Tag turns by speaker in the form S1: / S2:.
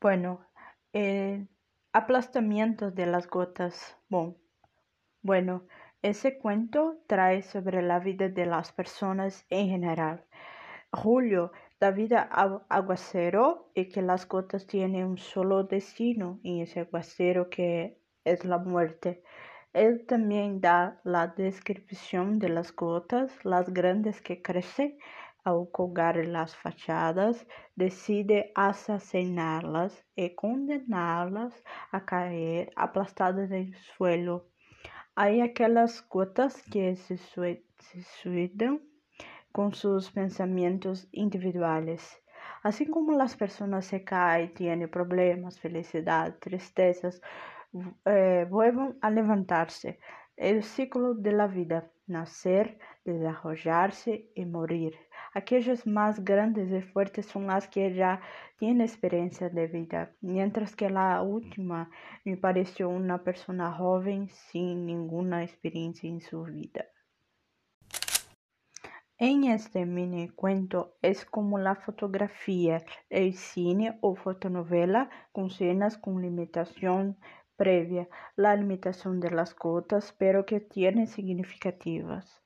S1: Bueno, el aplastamiento de las gotas. Bueno, ese cuento trae sobre la vida de las personas en general. Julio da vida aguacero y que las gotas tienen un solo destino en ese aguacero que es la muerte. Él también da la descripción de las gotas, las grandes que crecen al colgar las fachadas, decide asesinarlas y condenarlas a caer aplastadas el suelo. Hay aquellas gotas que se suicidan con sus pensamientos individuales. Así como las personas se caen, tienen problemas, felicidad, tristezas, eh, vuelven a levantarse. El ciclo de la vida, nacer, desarrollarse y morir. Aquellas más grandes y fuertes son las que ya tienen experiencia de vida, mientras que la última me pareció una persona joven sin ninguna experiencia en su vida. En este mini cuento es como la fotografía, el cine o fotonovela con escenas con limitación previa, la limitación de las gotas, pero que tienen significativas.